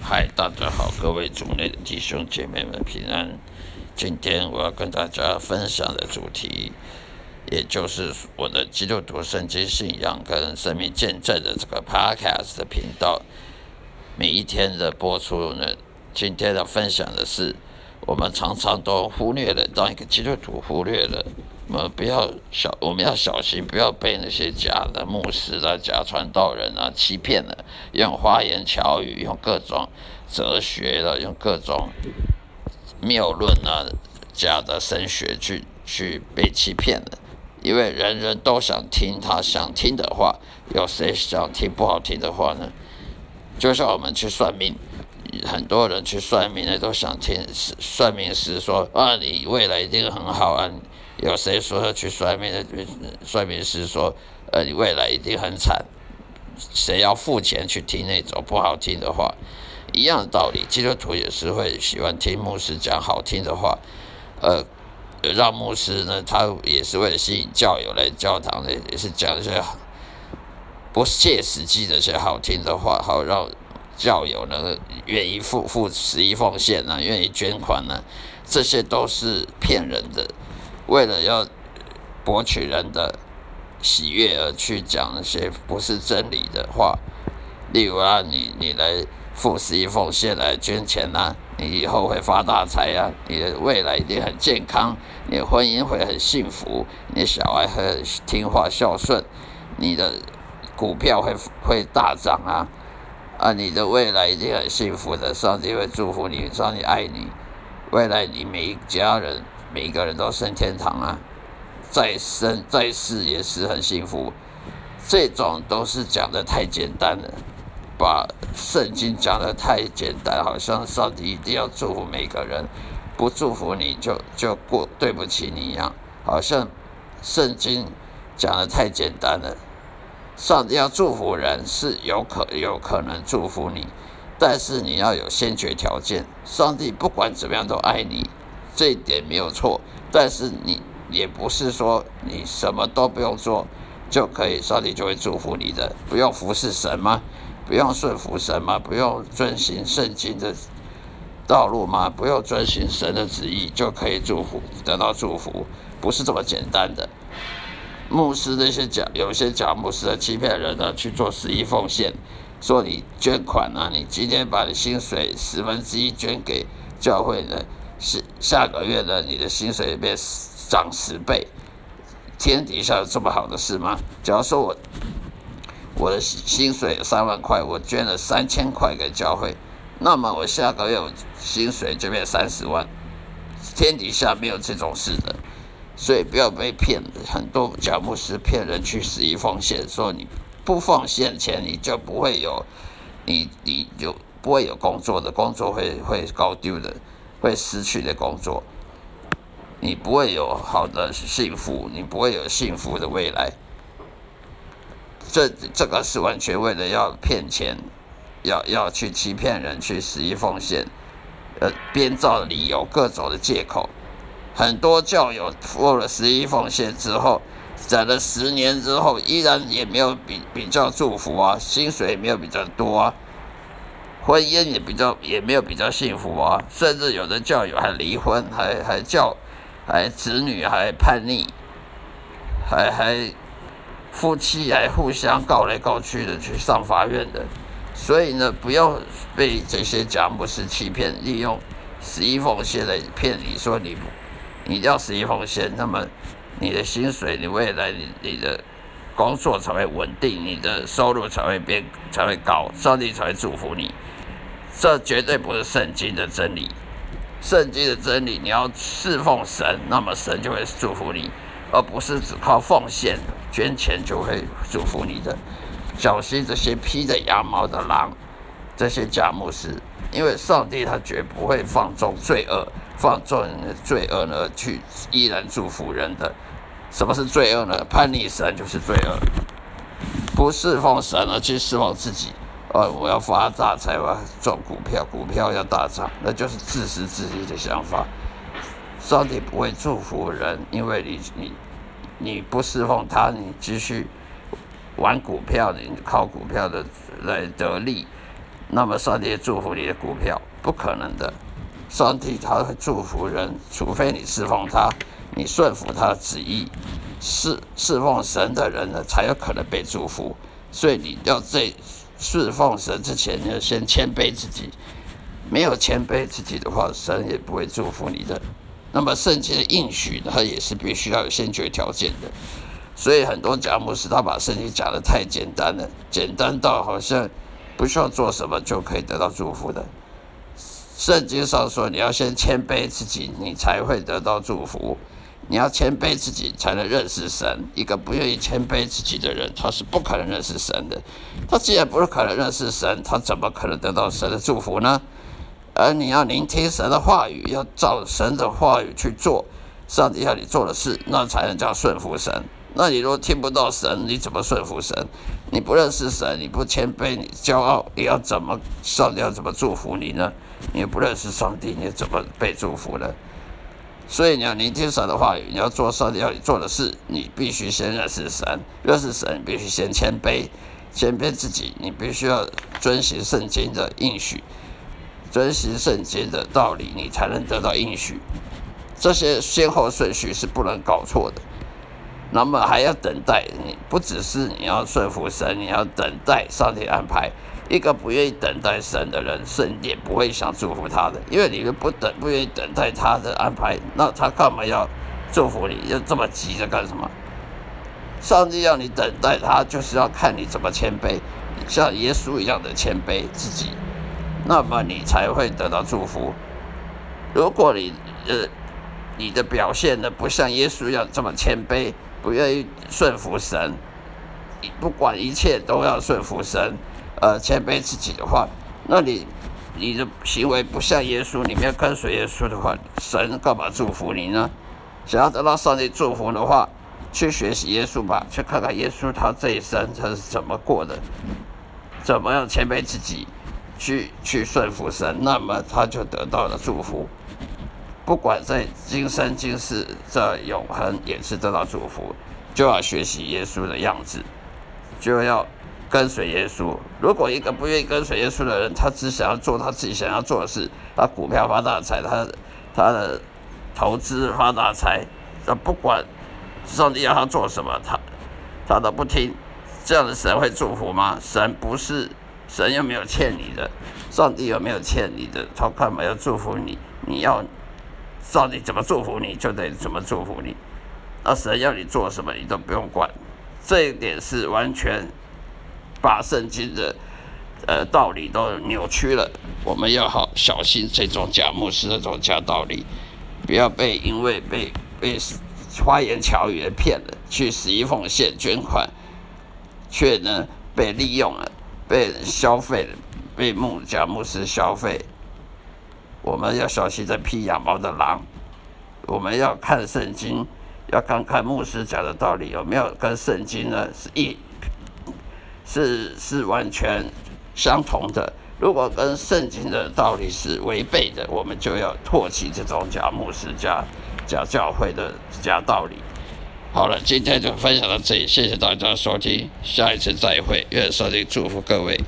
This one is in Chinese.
嗨，大家好，各位主内的弟兄姐妹们平安。今天我要跟大家分享的主题，也就是我的基督徒圣经信仰跟生命见证的这个 podcast 的频道，每一天的播出呢。今天的分享的是。我们常常都忽略了，当一个基督徒忽略了，我们不要小，我们要小心，不要被那些假的牧师啊、假传道人啊欺骗了，用花言巧语，用各种哲学的，用各种谬论啊、假的神学去去被欺骗了。因为人人都想听他想听的话，有谁想听不好听的话呢？就像我们去算命，很多人去算命的都想听算命师说啊，你未来一定很好啊。有谁说要去算命的算命师说，呃，你未来一定很惨？谁要付钱去听那种不好听的话？一样的道理，基督徒也是会喜欢听牧师讲好听的话，呃，让牧师呢，他也是为了吸引教友来教堂的，也是讲一些。不切实际的些好听的话，好让教友呢愿意付付十一奉献呢，愿意捐款呢，这些都是骗人的，为了要博取人的喜悦而去讲那些不是真理的话。例如啊，你你来付十一奉献来捐钱呐，你以后会发大财呀，你的未来一定很健康，你的婚姻会很幸福，你的小孩很听话孝顺，你的。股票会会大涨啊！啊，你的未来一定很幸福的，上帝会祝福你，上帝爱你，未来你每一家人每一个人都升天堂啊！再生再世也是很幸福，这种都是讲的太简单了，把圣经讲的太简单，好像上帝一定要祝福每个人，不祝福你就就过对不起你一样，好像圣经讲的太简单了。上帝要祝福人是有可有可能祝福你，但是你要有先决条件。上帝不管怎么样都爱你，这一点没有错。但是你也不是说你什么都不用做就可以，上帝就会祝福你的。不用服侍神吗？不用顺服神吗？不用遵循圣经的道路吗？不用遵循神的旨意就可以祝福得到祝福？不是这么简单的。牧师那些假，有些假牧师的欺骗人呢，去做十一奉献，说你捐款啊，你今天把你薪水十分之一捐给教会呢，下下个月呢，你的薪水变涨十倍，天底下有这么好的事吗？假如说我我的薪水三万块，我捐了三千块给教会，那么我下个月我薪水就变三十万，天底下没有这种事的。所以不要被骗，很多假牧师骗人去十一奉献，说你不奉献钱，你就不会有，你你就不会有工作的，工作会会搞丢的，会失去的工作，你不会有好的幸福，你不会有幸福的未来。这这个是完全为了要骗钱，要要去欺骗人去十一奉献，呃，编造理由，各种的借口。很多教友付了十一奉献之后，攒了十年之后，依然也没有比比较祝福啊，薪水也没有比较多啊，婚姻也比较也没有比较幸福啊，甚至有的教友还离婚，还还叫，还子女还叛逆，还还夫妻还互相告来告去的去上法院的，所以呢，不要被这些假牧师欺骗，利用十一奉献来骗你说你。你一定要十一奉献，那么你的薪水，你未来你你的工作才会稳定，你的收入才会变才会高，上帝才会祝福你。这绝对不是圣经的真理。圣经的真理，你要侍奉神，那么神就会祝福你，而不是只靠奉献捐钱就会祝福你的。小心这些披着羊毛的狼，这些假牧师，因为上帝他绝不会放纵罪恶。放纵罪恶呢，去依然祝福人的。什么是罪恶呢？叛逆神就是罪恶。不侍奉神而去侍奉自己，呃，我要发大财，我要赚股票，股票要大涨，那就是自私自利的想法。上帝不会祝福人，因为你你你不侍奉他，你继续玩股票，你靠股票的来得利，那么上帝祝福你的股票，不可能的。上帝他会祝福人，除非你侍奉他，你顺服他的旨意，侍侍奉神的人呢，才有可能被祝福。所以你要在侍奉神之前，你要先谦卑自己。没有谦卑自己的话，神也不会祝福你的。那么圣经的应许，它也是必须要有先决条件的。所以很多假牧师他把圣经讲的太简单了，简单到好像不需要做什么就可以得到祝福的。圣经上说，你要先谦卑自己，你才会得到祝福。你要谦卑自己，才能认识神。一个不愿意谦卑自己的人，他是不可能认识神的。他既然不是可能认识神，他怎么可能得到神的祝福呢？而你要聆听神的话语，要照神的话语去做，上帝要你做的事，那才能叫顺服神。那你如果听不到神，你怎么顺服神？你不认识神，你不谦卑，你骄傲，你要怎么上帝要怎么祝福你呢？你不认识上帝，你怎么被祝福呢？所以你要聆听神的话语，你要做上帝要你做的事，你必须先认识神。认识神，必须先谦卑，谦卑自己。你必须要遵循圣经的应许，遵循圣经的道理，你才能得到应许。这些先后顺序是不能搞错的。那么还要等待，你不只是你要顺服神，你要等待上帝安排。一个不愿意等待神的人，神也不会想祝福他的，因为你们不等，不愿意等待他的安排，那他干嘛要祝福你？要这么急着干什么？上帝要你等待他，就是要看你怎么谦卑，像耶稣一样的谦卑自己，那么你才会得到祝福。如果你呃你的表现呢，不像耶稣一样这么谦卑。不愿意顺服神，不管一切都要顺服神，呃，谦卑自己的话，那你你的行为不像耶稣，你没有跟随耶稣的话，神干嘛祝福你呢？想要得到上帝祝福的话，去学习耶稣吧，去看看耶稣他这一生他是怎么过的，怎么样谦卑自己，去去顺服神，那么他就得到了祝福。不管在今生今世，在永恒也是得到祝福，就要学习耶稣的样子，就要跟随耶稣。如果一个不愿意跟随耶稣的人，他只想要做他自己想要做的事，他股票发大财，他他的投资发大财，他不管上帝要他做什么，他他都不听，这样的神会祝福吗？神不是神，又没有欠你的，上帝有没有欠你的？他干嘛要祝福你？你要。到底怎么祝福你，就得怎么祝福你。那神要你做什么，你都不用管。这一点是完全把圣经的呃道理都扭曲了。我们要好小心这种假牧师、这种假道理，不要被因为被被花言巧语的骗了，去十一奉献捐款，却呢被利用了，被消费了，被牧假牧师消费。我们要小心这披羊毛的狼。我们要看圣经，要看看牧师讲的道理有没有跟圣经呢是一，是是完全相同的。如果跟圣经的道理是违背的，我们就要唾弃这种假牧师、假假教会的假道理。好了，今天就分享到这里，谢谢大家收听，下一次再会，愿上帝祝福各位。